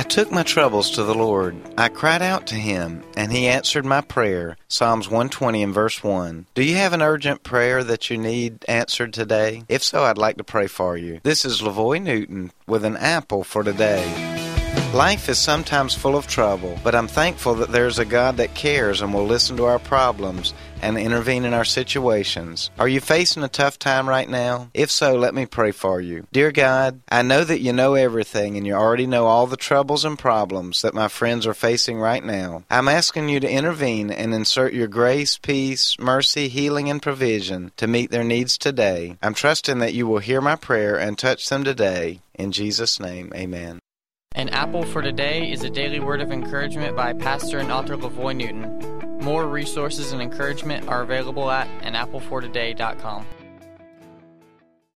I took my troubles to the Lord. I cried out to him, and he answered my prayer. Psalms 120 and verse 1. Do you have an urgent prayer that you need answered today? If so, I'd like to pray for you. This is Lavoy Newton with an apple for today. Life is sometimes full of trouble, but I'm thankful that there's a God that cares and will listen to our problems and intervene in our situations. Are you facing a tough time right now? If so, let me pray for you. Dear God, I know that you know everything and you already know all the troubles and problems that my friends are facing right now. I'm asking you to intervene and insert your grace, peace, mercy, healing, and provision to meet their needs today. I'm trusting that you will hear my prayer and touch them today. In Jesus' name, amen. An Apple for Today is a daily word of encouragement by pastor and author Lavoy Newton. More resources and encouragement are available at anapplefortoday.com.